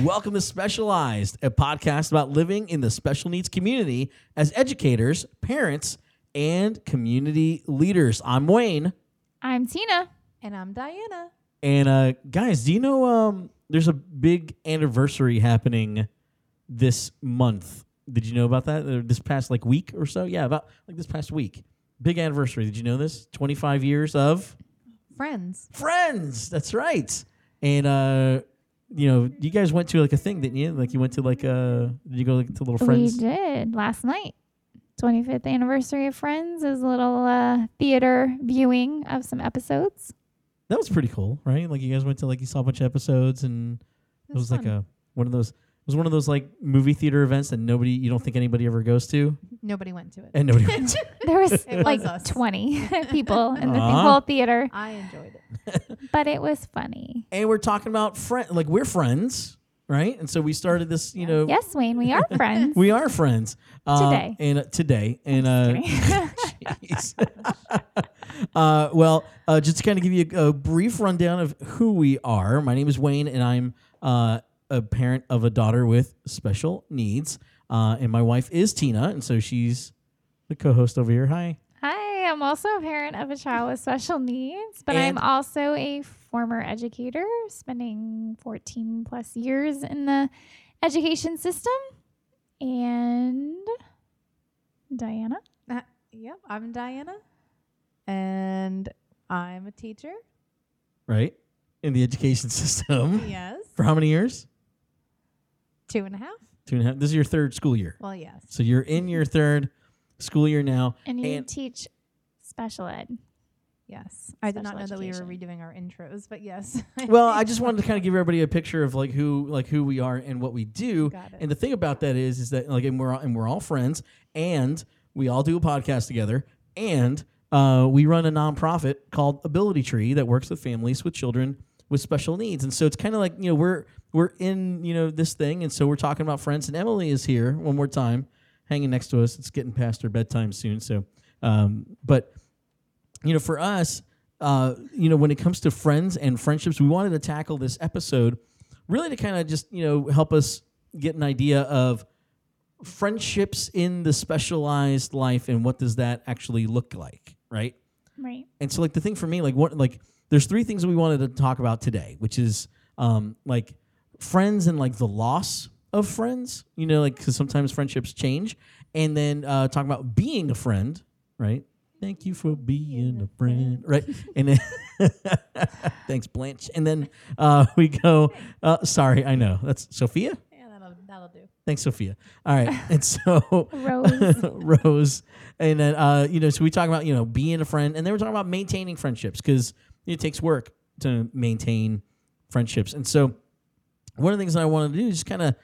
Welcome to Specialized, a podcast about living in the special needs community as educators, parents, and community leaders. I'm Wayne. I'm Tina. And I'm Diana. And uh, guys, do you know um, there's a big anniversary happening this month? Did you know about that? This past like week or so? Yeah, about like this past week. Big anniversary. Did you know this? 25 years of Friends. Friends. That's right. And uh, you know, you guys went to like a thing, didn't you? Like you went to like uh, did you go like to little friends? We did last night. 25th anniversary of Friends is a little uh, theater viewing of some episodes. That was pretty cool, right? Like you guys went to like you saw a bunch of episodes, and it was like a one of those. It was one of those like movie theater events that nobody, you don't think anybody ever goes to, Nobody went to it. and nobody went to. There was It was like us. 20 people in the Aw. whole theater, I enjoyed it. but it was funny. And we're talking about friend, like we're friends, right? And so we started this, you know, Yes, Wayne, we are friends. we are friends uh, Today. and uh, today, and uh, Jeez. uh, well, uh, just to kind of give you a, a brief rundown of who we are. My name is Wayne, and I'm uh, a parent of a daughter with special needs. Uh, and my wife is Tina, and so she's the co-host over here. Hi. Hi, I'm also a parent of a child with special needs, but And- I'm also a former educator, spending 14 plus years in the education system. And Diana? Uh, yep, I'm Diana. And I'm a teacher. Right in the education system yes. for how many years? Two and a half. Two and a half. This is your third school year, Well, yes. so you're in your third school year now. And you And- teach special ed. Yes. I did not Special know that we were redoing our intros, but yes. well, I just wanted to kind of give everybody a picture of like who like who we are and what we do. Got it. And the thing about that is is that like and we're all, and we're all friends and we all do a podcast together and uh, we run a nonprofit called Ability Tree that works with families with children with special needs. And so it's kind of like, you know, we're we're in, you know, this thing and so we're talking about friends and Emily is here one more time hanging next to us. It's getting past her bedtime soon, so um but you know, for us, uh, you know, when it comes to friends and friendships, we wanted to tackle this episode really to kind of just, you know, help us get an idea of friendships in the specialized life and what does that actually look like, right? Right. And so like the thing for me, like what like there's three things we wanted to talk about today, which is um like friends and like the loss of friends, you know, like cuz sometimes friendships change and then uh talk about being a friend, right? Thank you for being a friend, right? And then thanks Blanche. And then uh we go uh sorry, I know. That's Sophia? yeah, that'll, that'll do. Thanks Sophia. All right. And so Rose. Rose. And then, uh, you know, so we talk about, you know, being a friend. And then we're talking about maintaining friendships because it takes work to maintain friendships. And so one of the things I wanted to do is just kind of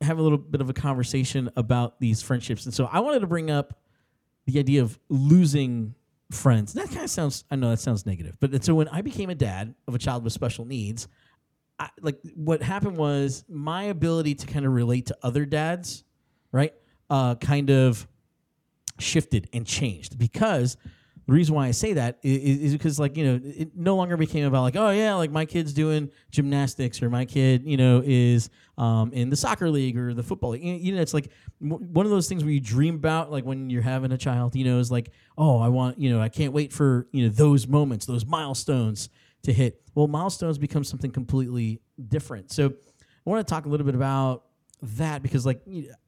have a little bit of a conversation about these friendships. And so I wanted to bring up the idea of losing friends. And That kind of sounds, I know that sounds negative, but so when I became a dad of a child with special needs, I, like what happened was my ability to kind of relate to other dads, right, uh, kind of shifted and changed because the reason why I say that is, is, because like you know it no longer became about like oh yeah like my kid's doing gymnastics or my kid you know is um, in the soccer league or the football league. You- know it's like one of those things where you dream about like when you're having a child you know is like oh I want you know I can't wait for you know those moments those milestones to hit. Well milestones become something completely different. So I want to talk a little bit about that because like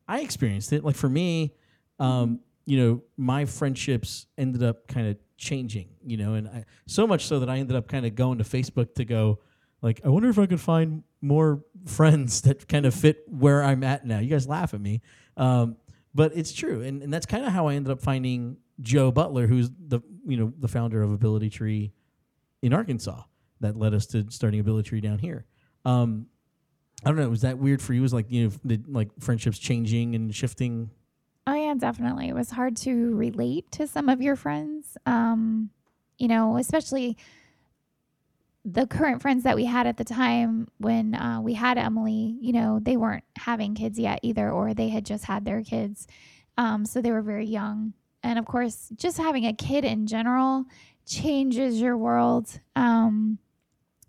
I experienced it. Like for me um, you know, my friendships ended up kind of changing, you know, and I, so much so that I ended up kind of going to Facebook to go, like, I wonder if I could find more friends that kind of fit where I'm at now. You guys laugh at me, um, but it's true, and, and that's kind of how I ended up finding Joe Butler, who's the you know the founder of Ability Tree in Arkansas, that led us to starting Ability Tree down here. Um, I don't know. Was that weird for you? Was like you know, did, like friendships changing and shifting? Definitely. It was hard to relate to some of your friends. Um, you know, especially the current friends that we had at the time when uh, we had Emily. You know, they weren't having kids yet either, or they had just had their kids, um, so they were very young. And of course, just having a kid in general changes your world. Um,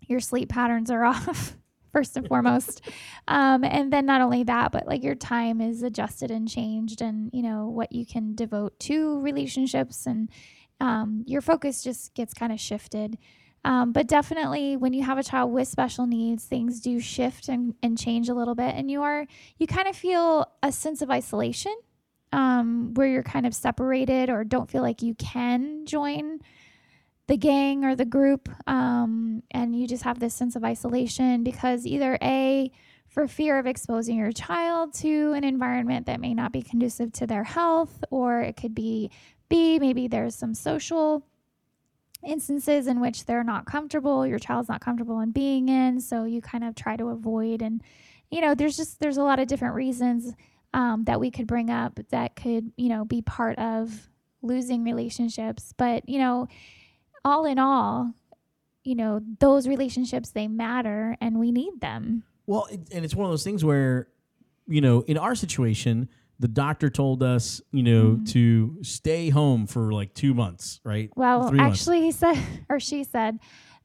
your sleep patterns are off. First and foremost. Um, and then not only that, but like your time is adjusted and changed, and you know what you can devote to relationships, and um, your focus just gets kind of shifted. Um, but definitely, when you have a child with special needs, things do shift and, and change a little bit, and you are you kind of feel a sense of isolation, um, where you're kind of separated or don't feel like you can join the gang or the group, um, and you just have this sense of isolation because either a for fear of exposing your child to an environment that may not be conducive to their health, or it could be b maybe there's some social instances in which they're not comfortable your child's not comfortable in being in so you kind of try to avoid and you know there's just there's a lot of different reasons um, that we could bring up that could you know be part of losing relationships. But you know all in all you know those relationships they matter and we need them Well, it, and it's one of those things where, you know, in our situation, the doctor told us, you know, Mhm. to stay home for like two months, right? well Three months. actually he said or she said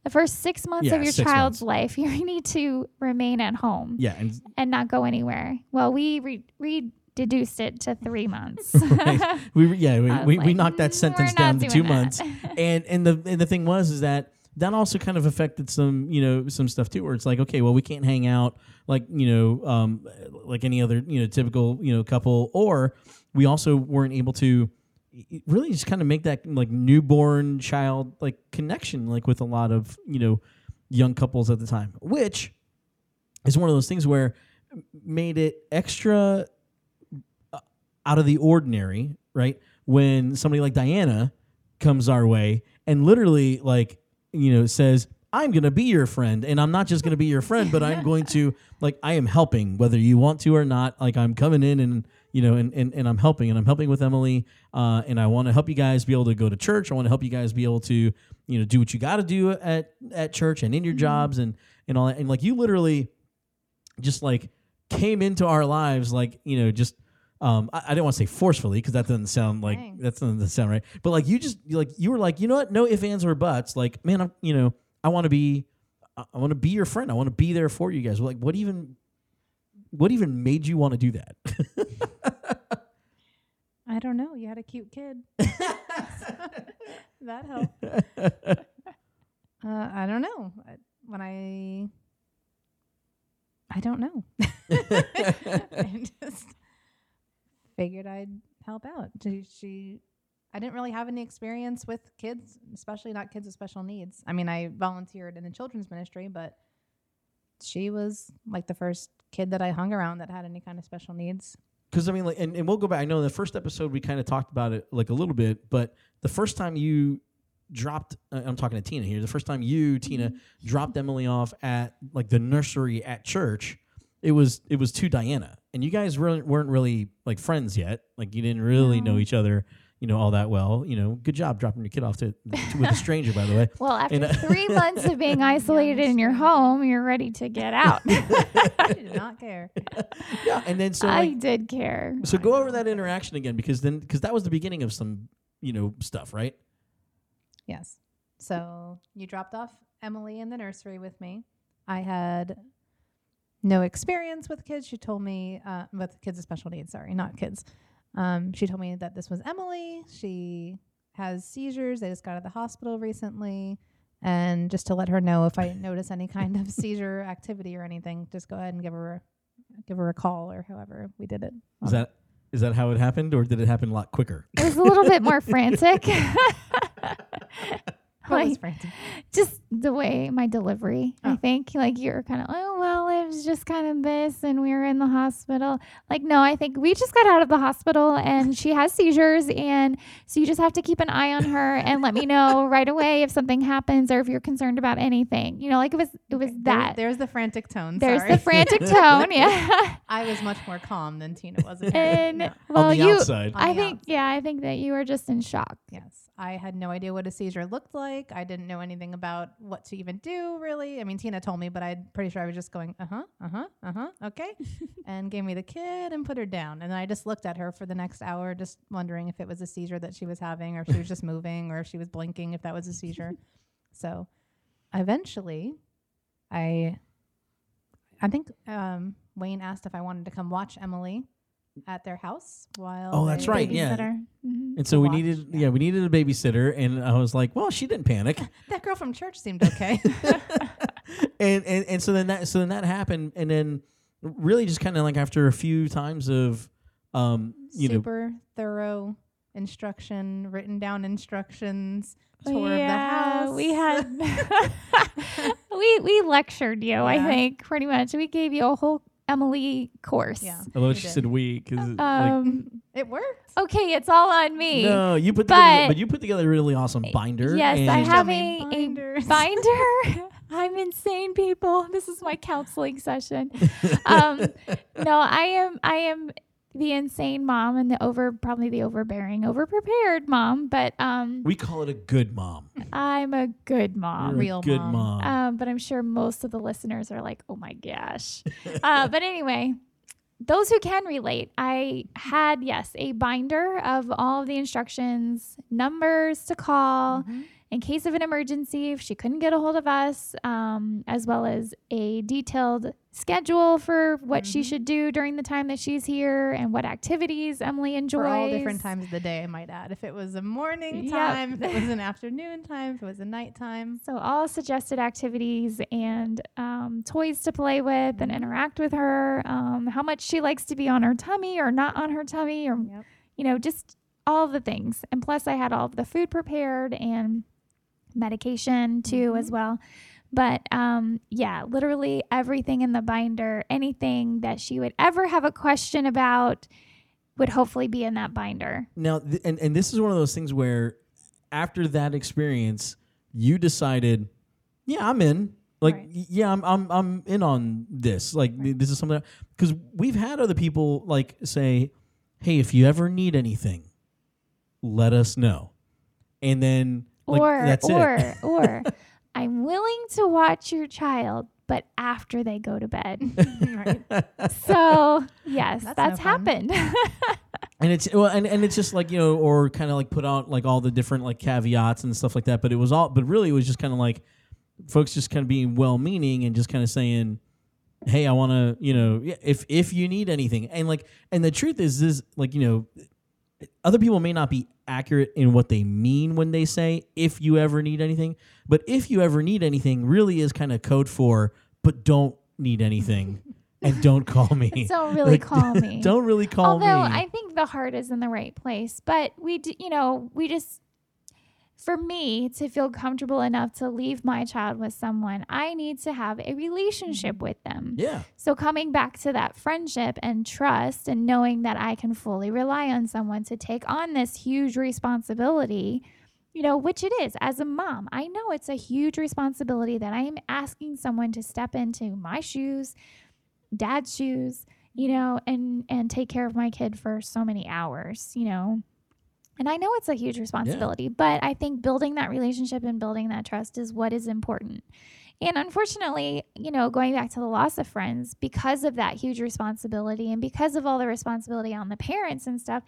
the first six months Yeah, of your child's months. life you need to remain at home Yeah, and and not go anywhere. Well, we re- re- deduced it to three months. Right. we yeah we, I was we, we knocked that "Mm, sentence down to two that." months, and and the and the thing was is that that also kind of affected some you know some stuff too, where it's like okay, well we can't hang out like you know um like any other you know typical you know couple, or we also weren't able to really just kind of make that like newborn child like connection like with a lot of you know young couples at the time which is one of those things where made it extra out of the ordinary right? When somebody like diana comes our way and literally like you know says i'm going to be your friend and i'm not just going to be your friend but i'm going to like i am helping whether you want to or not. Like i'm coming in and you know and, and, and i'm helping and i'm helping with emily uh, and i want to help you guys be able to go to church. I want to help you guys be able to you know do what you got to do at at church and in your jobs and and all that. And like you literally just like came into our lives like you know just um i, I didn't want to say forcefully because that doesn't sound like Dang. that doesn't sound right but like you just you like you were like you know what no ifs ands or buts like man i'm you know i want to be i, want to be your friend i want to be there for you guys like what even what even made you want to do that I don't know. You had a cute kid. that helped. Uh, I don't know. I- When I, I don't know. Just figured I'd help out. She, she, I didn't really have any experience with kids, especially not kids with special needs. I mean, I volunteered in the children's ministry, but she was like the first kid that I hung around that had any kind of special needs. because I mean, like, and, and we'll go back. I know in the first episode we kind of talked about it like a little bit, but the first time you dropped, uh, I'm talking to Tina here. The first time you, Tina, dropped Emily off at like the nursery at church, it was it was to Diana, and you guys really weren't really like friends yet. Like you didn't really know each other, you know, all that well. You know, good job dropping your kid off to, to with a stranger, by the way. well, after And, uh, three months of being isolated in your home, you're ready to get out. I did not care. Yeah, and then so I like, did care. so go over that interaction again because then because that was the beginning of some you know stuff, right? Yes. So you dropped off Emily in the nursery with me. I had no experience with kids. She told me uh, with kids with special needs. Sorry, not kids. Um, she told me that this was Emily. She has seizures. They just got out of the hospital recently. And just to let her know if I notice any kind of seizure activity or anything, just go ahead and give her give her a call or however we did it. Is that is that how it happened, or did it happen a lot quicker? It was a little bit more frantic. What was like frantic? just the way my delivery, I Oh. think. Like you're kind of, oh well, it was just kind of this, and we were in the hospital. Like no, I think we just got out of the hospital, and she has seizures, and so you just have to keep an eye on her and let me know right away if something happens or if you're concerned about anything. You know, like it was it was Okay, there- that. there's the frantic tone. There's sorry. the frantic tone, yeah. I was much more calm than Tina was. and no. well, On the you, outside, On I the think, yeah, I think that you were just in shock. Yes. I had no idea what a seizure looked like. I didn't know anything about what to even do, really. I mean, Tina told me, but I'm pretty sure I was just going, uh huh, uh huh, uh huh, okay. and gave me the kid and put her down. And then I just looked at her for the next hour, just wondering if it was a seizure that she was having, or if she was just moving, or if she was blinking, if that was a seizure. So eventually, I I think um, Wayne asked if I wanted to come watch Emily at their house while. Oh, that's right, yeah. Babysitter. Mhm. And so we watch, needed, yeah. yeah, we needed a babysitter, and I was like, well, she didn't panic, That girl from church seemed okay. and, and and so then that so then that happened, and then really just kind of like after a few times of, um, you know, Super thorough instruction, written down instructions, tour yeah, of the house. we had we we lectured you. I think pretty much. We gave you a whole Emily course. Yeah. although she did. said we, because like, Um. It worked. okay, it's all on me. no, you put together, but- but you put together a really awesome binder. Yes, and I have me a, a binder. I'm insane, people. This is my counseling session. Um, no, I am. I am the insane mom and the over, probably the overbearing, overprepared mom. But um, We call it a good mom. I'm a good mom. You're a real good mom. mom. Um, but I'm sure most of the listeners are like, oh my gosh. uh, but anyway, those who can relate, I had, yes, a binder of all of the instructions, numbers to call Mhm. In case of an emergency if she couldn't get a hold of us, um, as well as a detailed schedule for what she Mhm. should do during the time that she's here and what activities Emily enjoys. For all different times of the day, I might add. If it was a morning Yep. time, if it was an afternoon time, if it was a nighttime. So all suggested activities and um, toys to play with and Mhm. interact with her. Um, how much she likes to be on her tummy or not on her tummy, or Yep. you know, just all the things. And plus, I had all of the food prepared and medication too as Mhm. well. But um, yeah, literally everything in the binder, anything that she would ever have a question about, would hopefully be in that binder. Now, th- and and this is one of those things where, after that experience, you decided, yeah, I'm in. Like, Right. yeah, I'm I'm I'm in on this. Like, th- this is something because we've had other people like say, hey, if you ever need anything, let us know, and then like or that's or it. or I'm willing to watch your child, but after they go to bed. right. so yes, That's that's, no happened. And it's well, and, and it's just like you know, or kind of like put out like all the different like caveats and stuff like that. But it was all, but really, it was just kind of like folks just kind of being well-meaning and just kind of saying, "Hey, I want to, you know, if if you need anything." And like, and the truth is, this like you know, other people may not be accurate in what they mean when they say "if you ever need anything," but "if you ever need anything" really is kind of code for "but don't need anything." And don't call me. Don't really call me. Don't really call Although me. I think the heart is in the right place, but we, d- you know, we just, for me to feel comfortable enough to leave my child with someone, I need to have a relationship mm-hmm. with them. yeah. So coming back to that friendship and trust and knowing that I can fully rely on someone to take on this huge responsibility, you know, which it is as a mom. I know it's a huge responsibility that I am asking someone to step into my shoes, dad's shoes, you know, and and take care of my kid for so many hours, you know. And I know it's a huge responsibility, but I think building that relationship and building that trust is what is important. And unfortunately, you know, going back to the loss of friends, because of that huge responsibility and because of all the responsibility on the parents and stuff,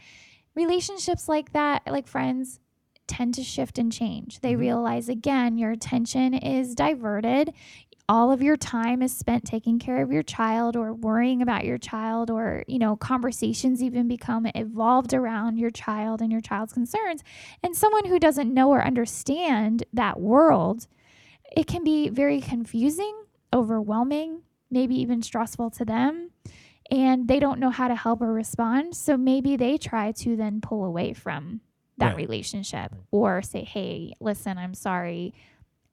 relationships like that, like friends, tend to shift and change. They Mhm. realize again, your attention is diverted. All of your time is spent taking care of your child or worrying about your child, or, you know, conversations even become evolved around your child and your child's concerns. And someone who doesn't know or understand that world, it can be very confusing, overwhelming, maybe even stressful to them. And they don't know how to help or respond. So maybe they try to then pull away from that Right. relationship or say, hey, listen, I'm sorry.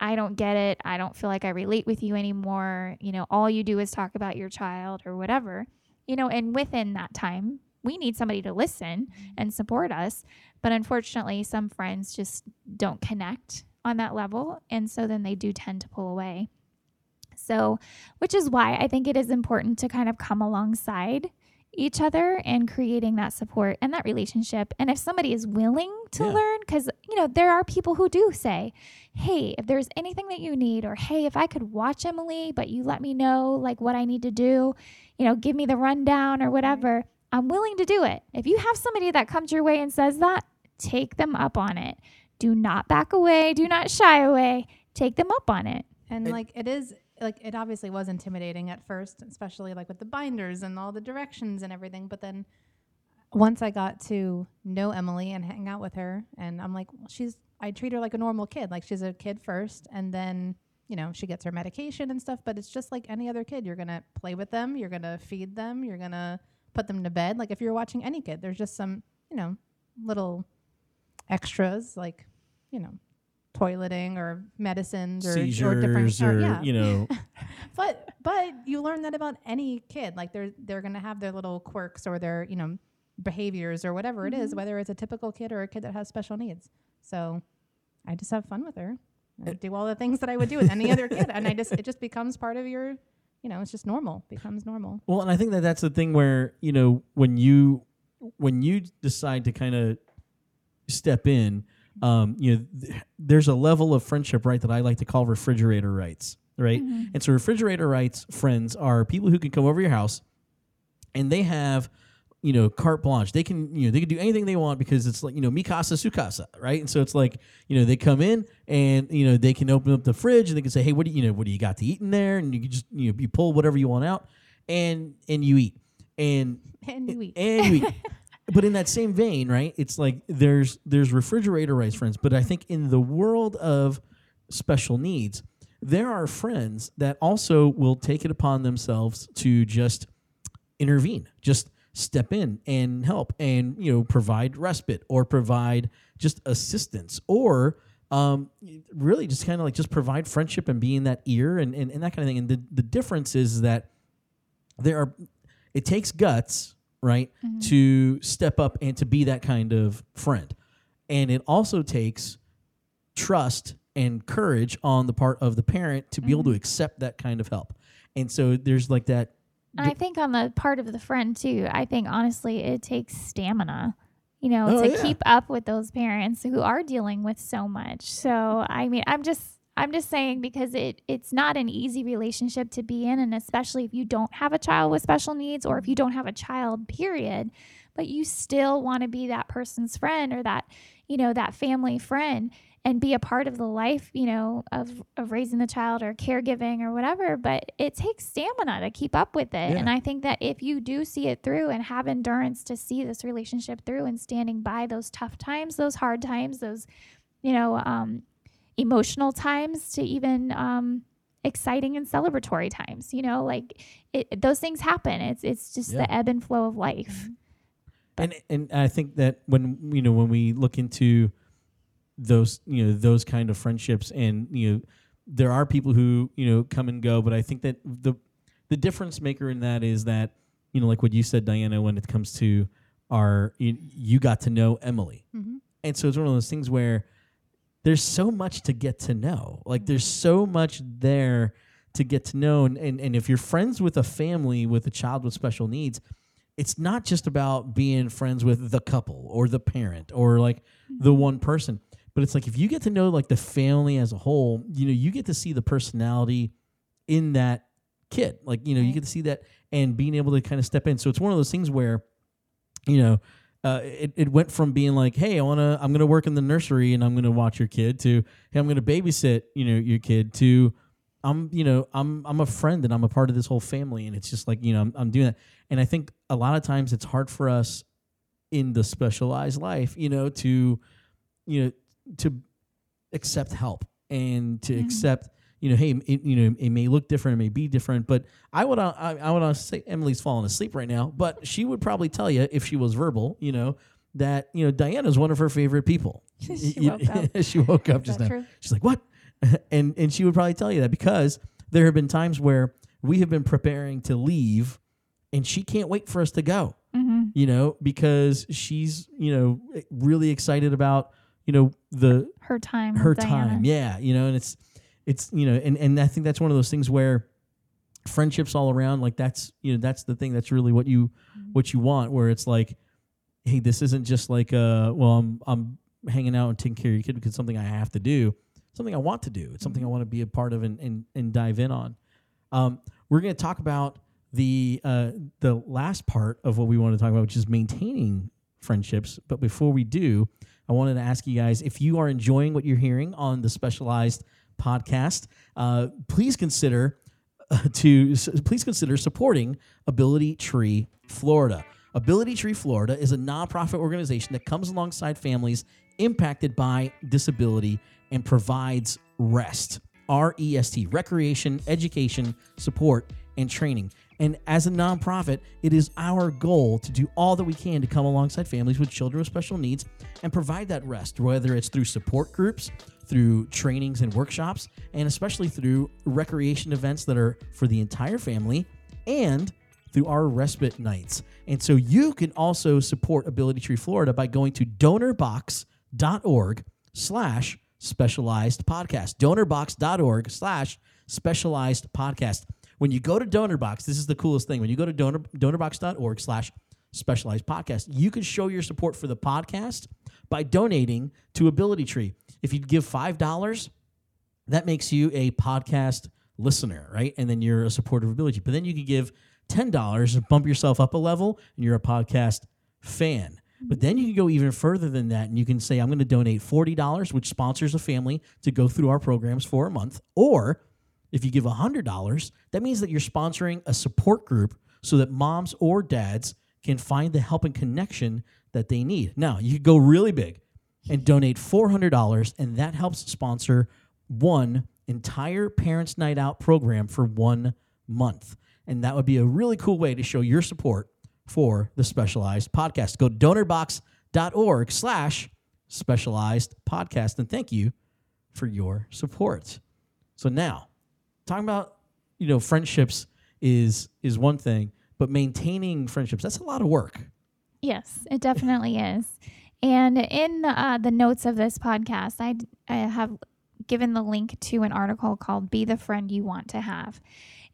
I don't get it. I don't feel like I relate with you anymore. You know, all you do is talk about your child or whatever. You know, and within that time, we need somebody to listen mm-hmm. and support us. But unfortunately, some friends just don't connect on that level. And so then they do tend to pull away. So, which is why I think it is important to kind of come alongside each other and creating that support and that relationship. And if somebody is willing to Yeah. learn, because, you know, there are people who do say, hey, if there's anything that you need, or hey, if I could watch Emily, but you let me know like what I need to do, you know, give me the rundown or whatever, I'm willing to do it. If you have somebody that comes your way and says that, take them up on it. Do not back away, do not shy away. Take them up on it. And And- like it is like it obviously was intimidating at first, especially like with the binders and all the directions and everything. But then once I got to know Emily and hang out with her, and I'm like, well, she's I treat her like a normal kid, like she's a kid first, and then you know she gets her medication and stuff. But it's just like any other kid. You're gonna play with them, you're gonna feed them, you're gonna put them to bed. Like if you're watching any kid, there's just some you know little extras like you know toileting or medicines or, or different or, or, yeah. you know, but but you learn that about any kid like they're they're going to have their little quirks or their you know behaviors or whatever it is mm-hmm. whether it's a typical kid or a kid that has special needs. So i just have fun with her. I do all the things that i would do with any other kid and i just it just becomes part of your you know it's just normal becomes normal. Well, and I think that that's the thing where you know when you when you decide to kind of step in, um, you know, th- there's a level of friendship, right, that I like to call refrigerator rights, right? And so refrigerator rights friends are people who can come over your house, and they have. You know, carte blanche. They can, you know, they can do anything they want because it's like, you know, mikasa sukasa, right? And so it's like, you know, they come in and you know they can open up the fridge and they can say, hey, what do you, you know, what do you got to eat in there? And you can just, you know, you pull whatever you want out, and and you eat, and and you eat and you eat. but in that same vein, right? It's like there's there's refrigerator rights friends, but I think in the world of special needs, there are friends that also will take it upon themselves to just intervene, just step in and help and you know provide respite or provide just assistance or um, really just kind of like just provide friendship and being that ear and, and, and that kind of thing. And the, the difference is that there are it takes guts right mm-hmm. to step up and to be that kind of friend and it also takes trust and courage on the part of the parent to be able to mm-hmm. accept that kind of help and so there's like that And I think on the part of the friend too, I think honestly it takes stamina, you know, Oh, to yeah. keep up with those parents who are dealing with so much. So I mean, I'm just I'm just saying because it it's not an easy relationship to be in and especially if you don't have a child with special needs or if you don't have a child period, but you still want to be that person's friend or that, you know, that family friend and be a part of the life, you know, of, of raising the child or caregiving or whatever. But it takes stamina to keep up with it. Yeah. And I think that if you do see it through and have endurance to see this relationship through and standing by those tough times, those hard times, those, you know, um, emotional times to even um, exciting and celebratory times, you know, like it, those things happen. It's, it's just Yeah. the ebb and flow of life. and and I think that when you know when we look into those you know those kind of friendships and you know there are people who you know come and go but I think that the the difference maker in that is that you know like what you said Diana when it comes to our you, you got to know Emily Mhm. and so it's one of those things where there's so much to get to know. Like there's mm-hmm. so much there to get to know. And, and and if you're friends with a family with a child with special needs it's not just about being friends with the couple or the parent or like the mm-hmm. one person. But it's like if you get to know like the family as a whole you know you get to see the personality in that kid. Like you know you get to see that and being able to kind of step in. So it's one of those things where you know uh, it, it went from being like hey i want to i'm going to work in the nursery and i'm going to watch your kid to hey i'm going to babysit you know your kid to i'm you know i'm i'm a friend and i'm a part of this whole family and it's just like you know i'm, I'm doing that and i think a lot of times it's hard for us in the specialized life you know to you know to accept help and to Mhm. accept you know hey it, you know it may look different it may be different but i would uh, I, I would say emily's falling asleep right now but she would probably tell you if she was verbal you know that you know diana's one of her favorite people She woke up. she woke up just now true? She's like, "What?" and and she would probably tell you that because there have been times where we have been preparing to leave, and she can't wait for us to go. Mm-hmm. You know, because she's you know really excited about you know the Her time. her with Diana. time. Yeah, you know, and it's it's you know, and and I think that's one of those things where friendships all around like that's you know that's the thing that's really what you what you want where it's like hey this isn't just like uh well i'm i'm hanging out and taking care of your kid because it's something i have to do. Something i want to do. It's something i want to be a part of and and, and dive in on. Um we're going to talk about the uh the last part of what we want to talk about which is maintaining friendships. But before we do i wanted to ask you guys if you are enjoying what you're hearing on the specialized podcast uh please consider uh, to please consider supporting Ability Tree Florida. Ability Tree Florida is a nonprofit organization that comes alongside families impacted by disability and provides rest. R E S T, recreation, education, support, and training. And as a nonprofit, it is our goal to do all that we can to come alongside families with children with special needs and provide that rest, whether it's through support groups, through trainings and workshops, and especially through recreation events that are for the entire family and through our respite nights. And so you can also support Ability Tree Florida by going to donorbox.org slash specialized podcast. Donorbox.org slash specialized podcast. When you go to DonorBox, this is the coolest thing. When you go to donor, donorbox.org slash specialized podcast, you can show your support for the podcast by donating to Ability Tree. If you give $5, that makes you a podcast listener, right? And then you're a supporter of Ability. But then you can give $10 and bump yourself up a level and you're a podcast fan. But then you can go even further than that and you can say, I'm going to donate $40, which sponsors a family to go through our programs for a month. Or if you give $100, that means that you're sponsoring a support group so that moms or dads can find the help and connection that they need. Now, you could go really big and donate $400, and that helps sponsor one entire Parents Night Out program for one month. And that would be a really cool way to show your support for the Specialized Podcast. Go to donorbox.org slash specialized podcast. And thank you for your support. So now, talking about, you know, friendships is is one thing, but maintaining friendships, that's a lot of work. Yes, it definitely is. And in uh, the notes of this podcast, I, I have given the link to an article called Be the Friend You Want to Have.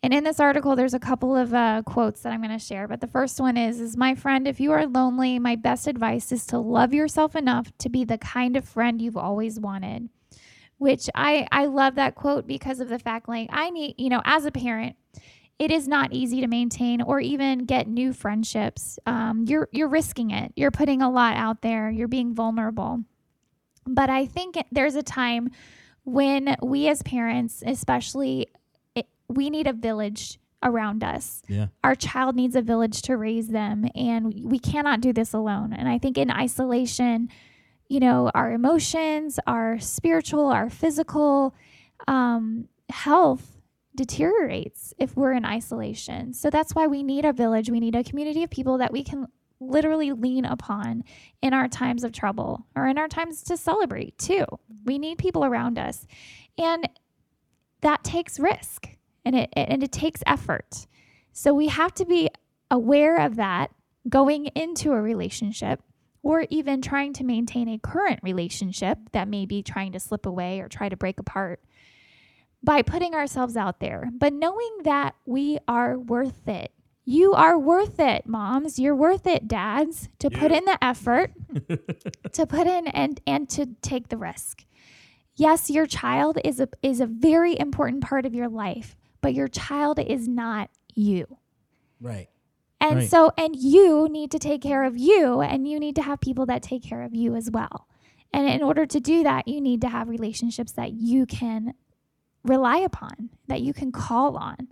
And in this article, there's a couple of uh, quotes that I'm going to share. But the first one is, is my friend, if you are lonely, my best advice is to love yourself enough to be the kind of friend you've always wanted. Which I, I love that quote because of the fact, like, I need, you know, as a parent, it is not easy to maintain or even get new friendships. Um, you're you're risking it. You're putting a lot out there. You're being vulnerable. But I think there's a time when we as parents, especially, it, we need a village around us. Yeah. Our child needs a village to raise them, and we cannot do this alone. And I think in isolation, you know, our emotions, our spiritual, our physical um, health deteriorates if we're in isolation. So that's why we need a village. We need a community of people that we can literally lean upon in our times of trouble or in our times to celebrate too. We need people around us. And that takes risk and it and it takes effort. So we have to be aware of that going into a relationship or even trying to maintain a current relationship that may be trying to slip away or try to break apart by putting ourselves out there, but knowing that we are worth it. You are worth it, moms. You're worth it, dads, to put in the effort, to put in and and to take the risk. Yes, your child is a is a very important part of your life, but your child is not you. Right. And Right. so, and you need to take care of you, and you need to have people that take care of you as well. And in order to do that, you need to have relationships that you can rely upon, that you can call on.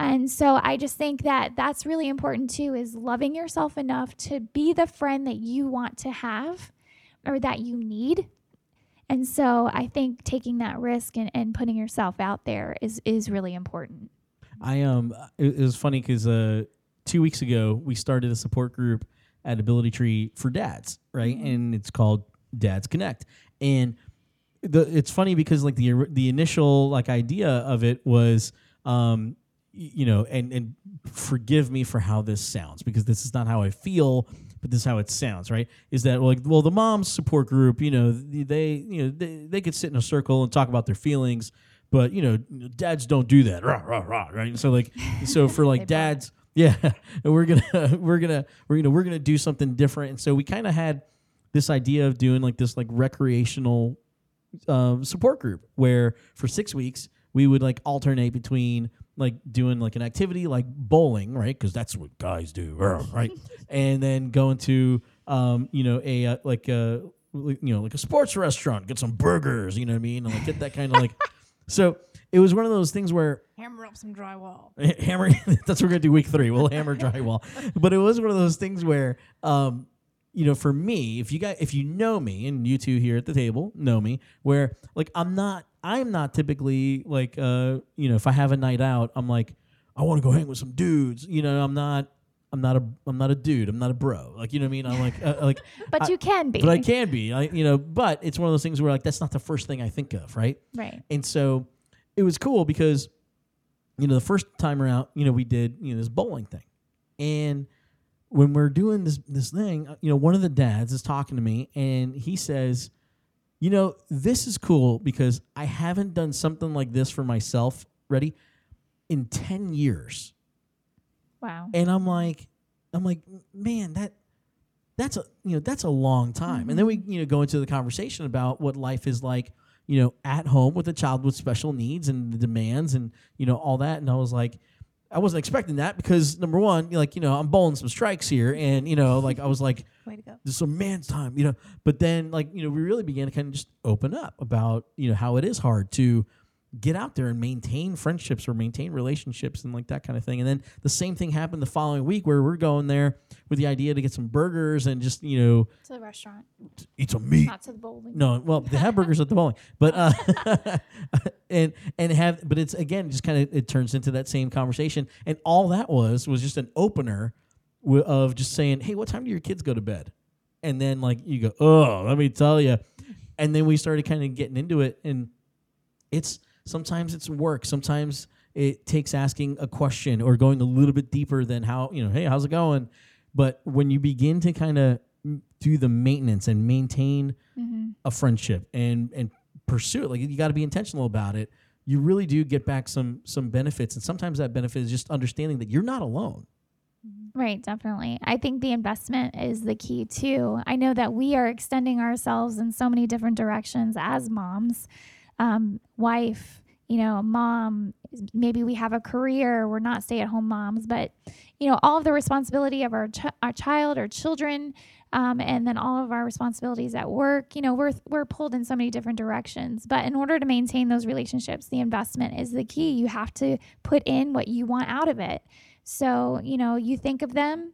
And so I just think that that's really important too is loving yourself enough to be the friend that you want to have or that you need. And so I think taking that risk and, and putting yourself out there is is really important. I um, it, it was funny because uh, two weeks ago we started a support group at Ability Tree for dads, right? And it's called Dads Connect. And the it's funny because like the the initial like idea of it was um, you know, and and forgive me for how this sounds because this is not how I feel, but this is how it sounds, right? Is that like well the mom's support group, you know, they you know they, they could sit in a circle and talk about their feelings, but you know dads don't do that, rah, rah, rah, right? So like so for like dads, yeah, and we're gonna we're gonna we're gonna we're gonna do something different, and so we kind of had this idea of doing like this like recreational um, support group where for six weeks we would like alternate between like doing like an activity like bowling, right? Because that's what guys do, right? and then going to um, you know a uh, like a you know like a sports restaurant, get some burgers, you know what I mean, and like get that kind of like. So it was one of those things where Hammer up some drywall. hammer. that's what we're gonna do week three. We'll hammer drywall. But it was one of those things where, um, you know, for me, if you guys, if you know me, and you two here at the table know me, where like I'm not, I'm not typically like, uh, you know, if I have a night out, I'm like, I want to go hang with some dudes. You know, I'm not. I'm not a I'm not a dude. I'm not a bro. Like you know what I mean. I'm like uh, like, But I- you can be. but I can be. I you know. But it's one of those things where like that's not the first thing I think of, right? Right. And so it was cool because, you know, the first time around, you know, we did, you know, this bowling thing. And when we're doing this this thing, uh, you know, one of the dads is talking to me and he says, you know, this is cool because I haven't done something like this for myself, ready, in 10 years. Wow. And I'm like, I'm like, man, that that's a you know that's a long time. And then we you know go into the conversation about what life is like, you know, at home with a child with special needs and the demands and you know all that. And I was like, I wasn't expecting that because number one, like you know, I'm bowling some strikes here, and you know, like I was like, Way to go. there's some man's time, you know. But then, like, you know, we really began to kind of just open up about, you know, how it is hard to get out there and maintain friendships or maintain relationships and like that kind of thing. And then the same thing happened the following week where we're going there with the idea to get some burgers and just, you know, To the restaurant, eat some meat. not to the bowling. No, well, they have burgers at the bowling, but uh, and and have, but it's again just kind of it turns into that same conversation, and all that was was just an opener wi- of just saying, hey, what time do your kids go to bed? And then like you go, oh, let me tell you, and then we started kind of getting into it, and it's sometimes it's work, sometimes it takes asking a question or going a little bit deeper than how you know, hey, how's it going? But when you begin to kind of do the maintenance and maintain Mm-hmm. a friendship and and pursue it like you got to be intentional about it you really do get back some some benefits and sometimes that benefit is just understanding that you're not alone Right, definitely. I think the investment is the key too. I know that we are extending ourselves in so many different directions as moms, um, wife, you know, mom. Maybe we have a career. We're not stay-at-home moms, but you know, all of the responsibility of our ch- our child, our children, um, and then all of our responsibilities at work. You know, we're we're pulled in so many different directions. But in order to maintain those relationships, the investment is the key. You have to put in what you want out of it. So, you know, you think of them,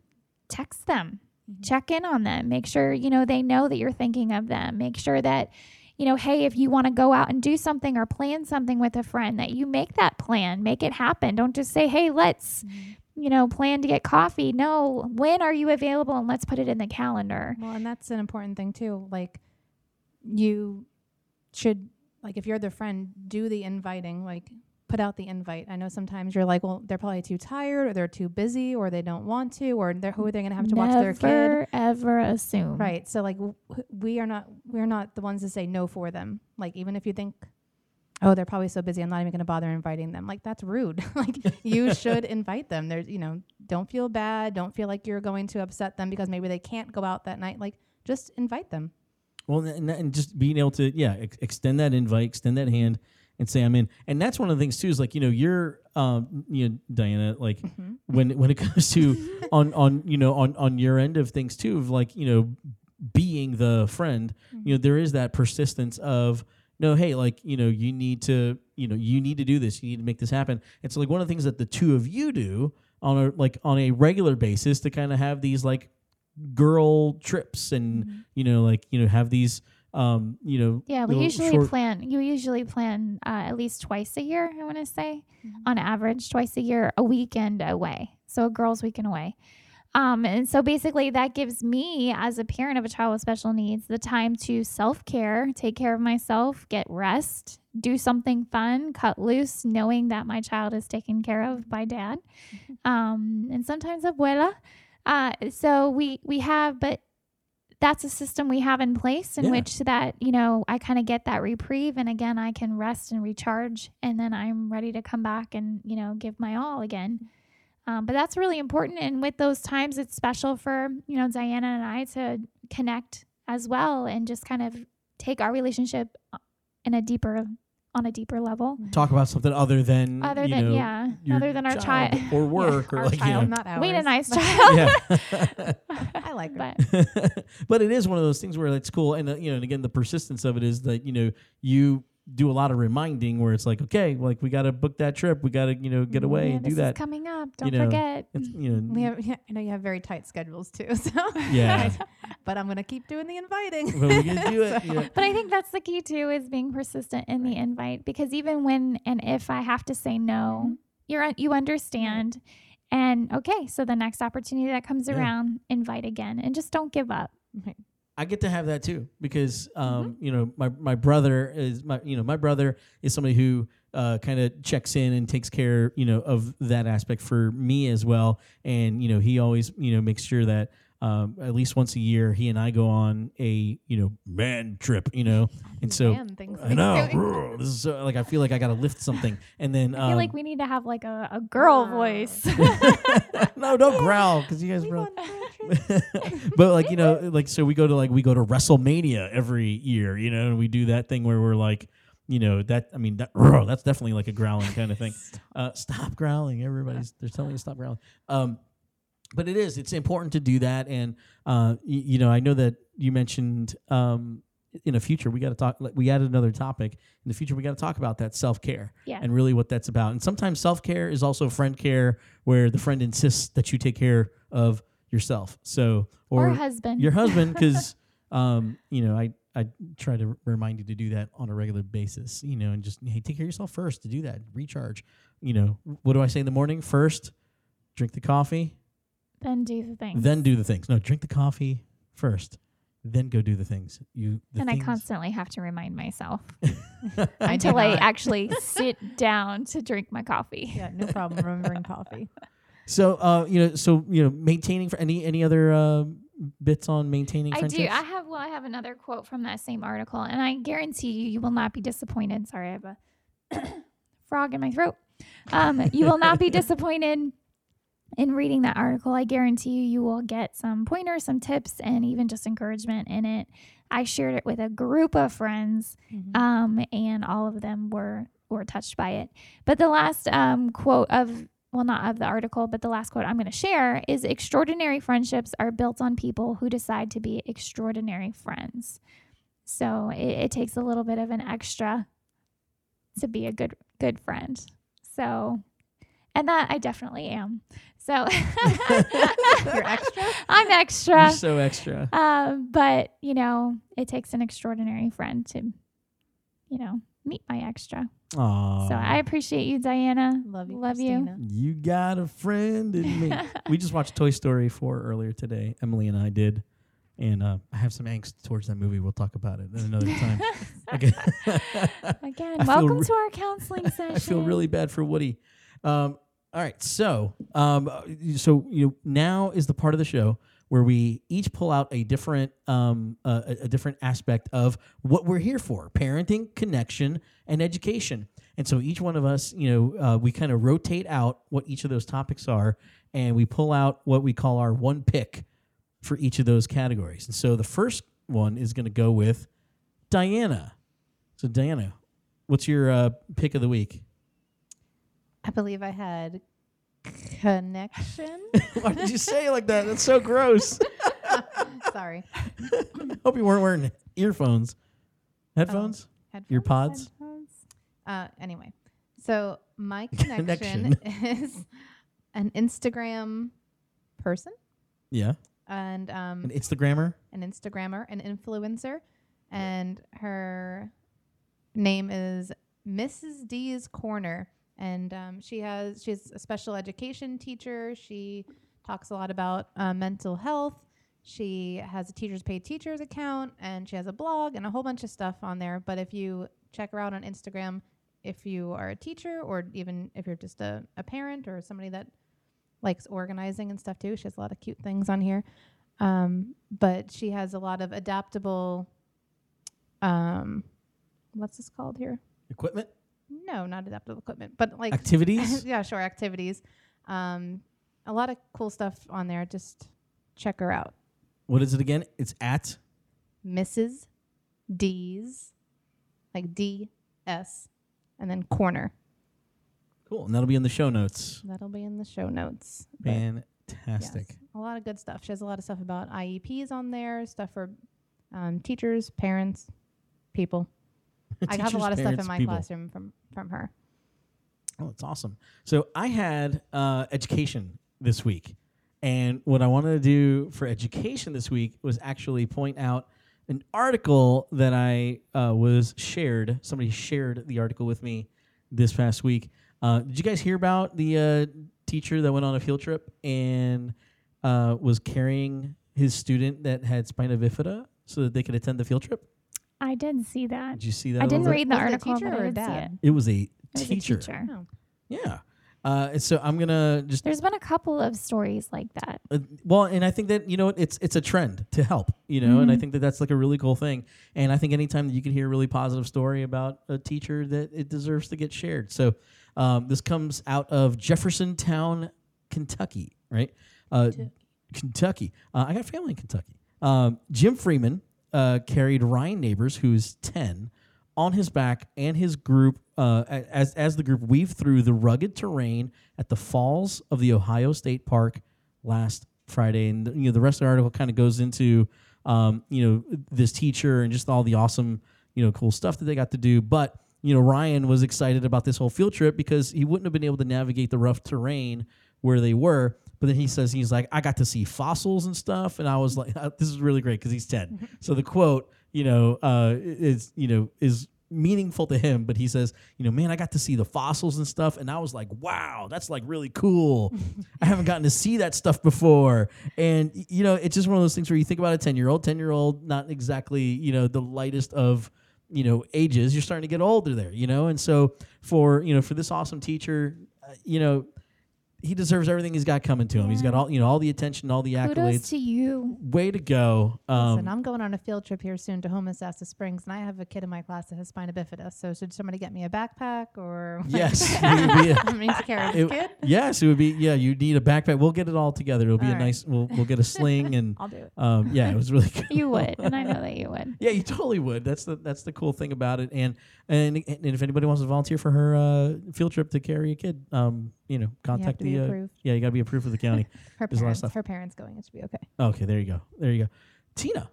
text them, check in on them, make sure, you know, they know that you're thinking of them. Make sure that, you know, hey, if you want to go out and do something or plan something with a friend, that you make that plan, make it happen. Don't just say, hey, let's, mm-hmm. you know, plan to get coffee. No, when are you available? And let's put it in the calendar. Well, and that's an important thing too. Like, you should like if you're the friend, do the inviting. Like, put out the invite. I know sometimes you're like, well, they're probably too tired, or they're too busy, or they don't want to, or they're who are they going to have to watch their kid? Never, ever assume. Right. So like w- we are not we're not the ones to say no for them. Like even if you think oh they're probably so busy I'm not even going to bother inviting them. Like that's rude. like you should invite them. There's you know don't feel bad. Don't feel like you're going to upset them because maybe they can't go out that night. Like just invite them. well and, and just being able to yeah ex- extend that invite extend that hand and say i'm in. And that's one of the things too is like you know you're um you know diana like mm-hmm. when when it comes to on on you know on on your end of things too of like you know being the friend you know mm-hmm. there is that persistence of no hey like you know you need to you know you need to do this. You need to make this happen. It's like one of the things that the two of you do on a like on a regular basis to kind of have these like girl trips and mm-hmm. you know like you know have these um you know Yeah, we usually short- plan. You usually plan uh, at least twice a year. I want to say, on average, twice a year, a weekend away. So a girls' weekend away. Um, and so basically, that gives me, as a parent of a child with special needs, the time to self care, take care of myself, get rest, do something fun, cut loose, knowing that my child is taken care of by dad, um, and sometimes abuela. Uh, so we we have, but that's a system we have in place in Yeah. which that you know I kind of get that reprieve, and again I can rest and recharge, and then I'm ready to come back and you know give my all again. Um, but that's really important, and with those times, it's special for you know Diana and I to connect as well, and just kind of take our relationship uh, in a deeper on a deeper level, talk about something other than other you than know, yeah, other than our child child. or work or Our like child, you know not ours. Wait a nice child. yeah I like that. but but it is one of those things where it's cool and uh, you know and again the persistence of it is that you know you do a lot of reminding where it's like, okay, like we got to book that trip, we got to you know get away Yeah, and this do that. Is coming up. Don't know, forget. You know, We have, yeah, I know you have very tight schedules too. So Yeah. but I'm gonna keep doing the inviting. but we can do it. Yeah. But I think that's the key too is being persistent in the invite because even when and if I have to say no, Mm-hmm. you're you understand. And okay, so the next opportunity that comes Yeah. around, invite again and just don't give up. I get to have that too because um, Mm-hmm. you know my my brother is my you know my brother is somebody who uh, kind of checks in and takes care you know of that aspect for me as well, and you know he always you know makes sure that um, at least once a year he and I go on a you know man trip you know, and so Man I know doing- this is so, like I feel like I got to lift something, and then I feel um, like we need to have like a, a girl voice. no don't growl because you guys We bro- going on a trip? but like you know like so we go to like we go to wrestlemania every year you know and we do that thing where we're like you know that i mean that that's definitely like a growling kind of thing uh stop growling everybody's they're telling you to stop growling um but it is it's important to do that and uh y- you know i know that you mentioned um in the future we got to talk like, we added another topic in the future we got to talk about that self-care yeah. and really what that's about. And sometimes self care is also friend care, where the friend insists that you take care of yourself. So or, or, husband. your husband, because um, you know, I I try to remind you to do that on a regular basis. You know, and just hey, take care of yourself first. To do that, recharge. You know, what do I say in the morning? First, drink the coffee, then do the thing. then do the things. No, drink the coffee first, then go do the things. You the and I constantly have to remind myself until I actually sit down to drink my coffee. Yeah, no problem remembering coffee. So, uh, you know, so you know, maintaining for any any other uh, bits on maintaining I friendships. do. I have well, I have another quote from that same article, and I guarantee you, you will not be disappointed. Sorry, I have a frog in my throat. Um, you will not be disappointed in reading that article. I guarantee you, you will get some pointers, some tips, and even just encouragement in it. I shared it with a group of friends, um, and all of them were were touched by it. But the last um, quote of well, not of the article, but the last quote I'm going to share is extraordinary friendships are built on people who decide to be extraordinary friends. So it, it takes a little bit of an extra to be a good good friend. So and that I definitely am. So You're extra? I'm You're extra. so extra. Um, but you know, it takes an extraordinary friend to, you know, meet my extra. Aww. So I appreciate you, Diana. Love you, Love you. Christina. You got a friend in me. we just watched Toy Story 4 earlier today. Emily and I did. And uh, I have some angst towards that movie. We'll talk about it another time. Okay. Again, welcome re- to our counseling session. I feel really bad for Woody. Um, all right, so um, uh, so you know, now is the part of the show where we each pull out a different um, a, a different aspect of what we're here for: parenting, connection, and education. And so each one of us, you know, uh, we kind of rotate out what each of those topics are, and we pull out what we call our one pick for each of those categories. And so the first one is going to go with Diana. So Diana, what's your uh, pick of the week? I believe I had connection. Why did you say it like that? That's so gross. Sorry. Hope you weren't wearing earphones. Headphones? Headphones, Your pods? headphones. Uh, anyway, so my connection, is an Instagram person Yeah. and um, An Instagrammer? an Instagrammer, an influencer, and her name is Mrs. D's Corner, and um, she has she's a special education teacher. She talks a lot about uh, mental health. She has a teachers paid teachers account, and she has a blog and a whole bunch of stuff on there. But if you check her out on Instagram, if you are a teacher or even if you're just a, a parent or somebody that likes organizing and stuff too, she has a lot of cute things on here. Um, but she has a lot of adaptable um what's this called here? Equipment? No, not adaptable equipment, but like Activities? yeah, sure, activities. Um a lot of cool stuff on there. Just check her out. what is it again? It's at Mrs. D's like D S and then corner. cool. And that'll be in the show notes. That'll be in the show notes. Fantastic. yes, a lot of good stuff. She has a lot of stuff about IEPs on there, stuff for um, teachers, parents, people. I have a lot of stuff in my people. classroom from from her. Oh, that's awesome. So I had uh, education this week, and what I wanted to do for education this week was actually point out an article that I uh, was shared. Somebody shared the article with me this past week. Uh, did you guys hear about the uh, teacher that went on a field trip and uh, was carrying his student that had spina bifida so that they could attend the field trip? I did see that. Did you see that? I didn't little read the Was it a article, teacher but or I a did see dad? it. It was a It was a teacher. teacher. Oh. Yeah. Uh, and so I'm gonna just There's been a couple of stories like that. Uh, well, and I think that you know it's it's a trend to help, you know, and I Mhm. think that that's like a really cool thing. And I think anytime that you can hear a really positive story about a teacher, that it deserves to get shared. So um, this comes out of Jeffersontown, Kentucky, right? Uh, Kentucky. Kentucky. Uh, I got family in Kentucky. Um, Jim Freeman uh, carried Ryan Neighbors, who's ten, on his back and his group uh, as as the group weaved through the rugged terrain at the falls of the Ohio State Park last Friday. And you know the rest of the article kind of goes into um, you know this teacher and just all the awesome you know cool stuff that they got to do. But you know Ryan was excited about this whole field trip because he wouldn't have been able to navigate the rough terrain where they were. But then he says he's like, I got to see fossils and stuff, and I was like, this is really great because he's ten. so the quote, you know, uh, is you know is meaningful to him. But he says, you know, man, I got to see the fossils and stuff, and I was like, wow, that's like really cool. I haven't gotten to see that stuff before, and you know, it's just one of those things where you think about a ten year old, ten year old, not exactly you know the lightest of you know ages. You're starting to get older there, you know, and so for you know for this awesome teacher, uh, you know. He deserves everything he's got coming to him. He's got all you know, all the attention, all the Kudos accolades. to you. Way to go! Um, Listen, I'm going on a field trip here soon to Homosassa Springs, and I have a kid in my class that has spina bifida. So should somebody get me a backpack or? Yes, it would be a- I mean, to carry it- this kid. yes, it would be. Yeah, you need a backpack. We'll get it all together. It'll be All a nice. We'll we'll get a sling and I'll do it. um, yeah, it was really good. You would, and I know that you would. Yeah, you totally would. That's the that's the cool thing about it. And and, and if anybody wants to volunteer for her uh, field trip to carry a kid, um, you know, contact to be the. Uh, approved. yeah, you got to be approved for the county. Her there's a lot of parents, stuff. her parents going. It should be okay. okay, there you go. There you go. Tina,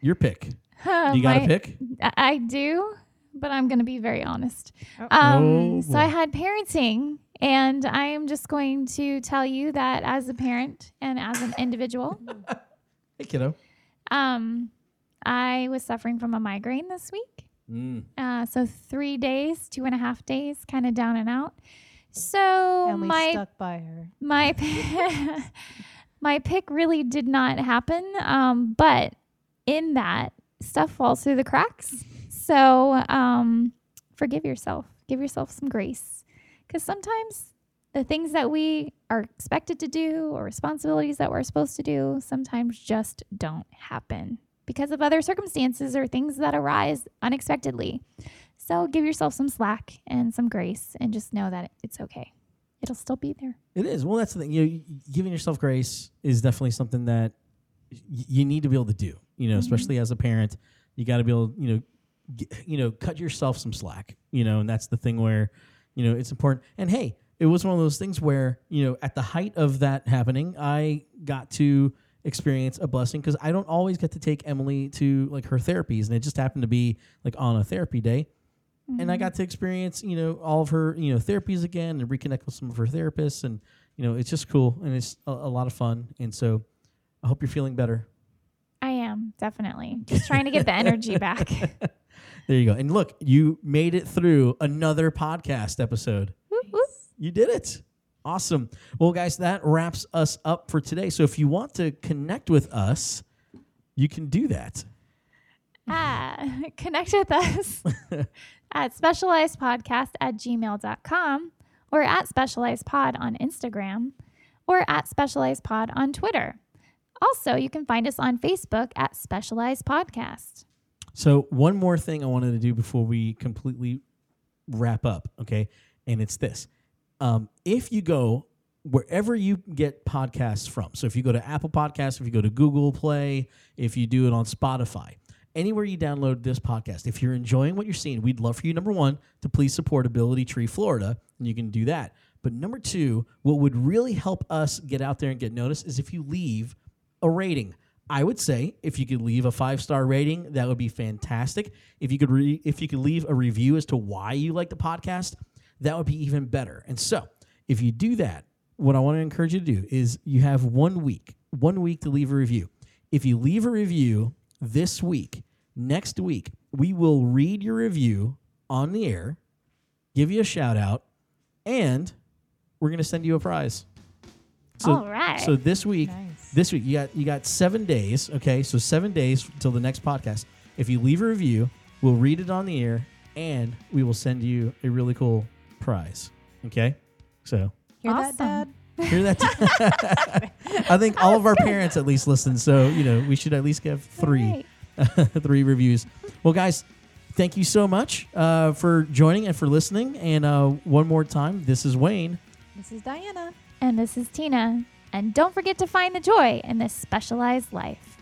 your pick. Uh, Do you got my- a pick? I I do, but I'm going to be very honest. Oh. Um, Oh, so I boy. had parenting, and I am just going to tell you that as a parent and as an individual, Hey, kiddo. um, I was suffering from a migraine this week. Mm. Uh, so three days, two and a half days, kind of down and out. So and we my stuck by her. my p- my pick really did not happen um, but in that stuff falls through the cracks. So um, forgive yourself. Give yourself some grace. Because sometimes the things that we are expected to do or responsibilities that we're supposed to do sometimes just don't happen because of other circumstances or things that arise unexpectedly so give yourself some slack and some grace and just know that it's okay it'll still be there It is. Well, that's the thing. You know, giving yourself grace is definitely something that y- you need to be able to do. You know, Mhm. especially as a parent, you got to be able, you know, g- you know, cut yourself some slack. You know, and that's the thing where, you know, it's important. And hey, it was one of those things where, you know, at the height of that happening, I got to experience a blessing because I don't always get to take Emily to like her therapies, and it just happened to be like on a therapy day and I Mhm. got to experience, you know, all of her, you know, therapies again and reconnect with some of her therapists, and you know, it's just cool and it's a, a lot of fun. And so, I hope you're feeling better. I am definitely just trying to get the energy back. There you go. And look, you made it through another podcast episode. Whoop, whoop. You did it. Awesome. Well, guys, that wraps us up for today. So if you want to connect with us, you can do that. Ah, connect with us at specializedpodcast at gmail.com or at specializedpod on Instagram or at specializedpod on Twitter. Also, you can find us on Facebook at Specialized Podcast. So one more thing I wanted to do before we completely wrap up, okay? And it's this: um, if you go wherever you get podcasts from, so if you go to Apple Podcasts, if you go to Google Play, if you do it on Spotify, anywhere you download this podcast, if you're enjoying what you're seeing, we'd love for you number one to please support Ability Tree Florida, and you can do that. But number two, what would really help us get out there and get noticed is if you leave a rating. I would say if you could leave a five star rating, that would be fantastic. If you could re- if you could leave a review as to why you like the podcast, that would be even better. And so, if you do that, what I want to encourage you to do is you have one week, one week to leave a review. If you leave a review this week, next week we will read your review on the air, give you a shout out, and we're going to send you a prize. So, All right. so this week, Nice. this week you got you got seven days. Okay, so seven days till the next podcast. If you leave a review, we'll read it on the air, and we will send you a really cool prize. Okay, so Hear Awesome. that, Dad? Hear that. I think all of our parents at least listen, so you know we should at least give three Right. three reviews. Well, guys, thank you so much uh, for joining and for listening. And uh, one more time, this is Wayne. This is Diana. And this is Tina. And don't forget to find the joy in this specialized life.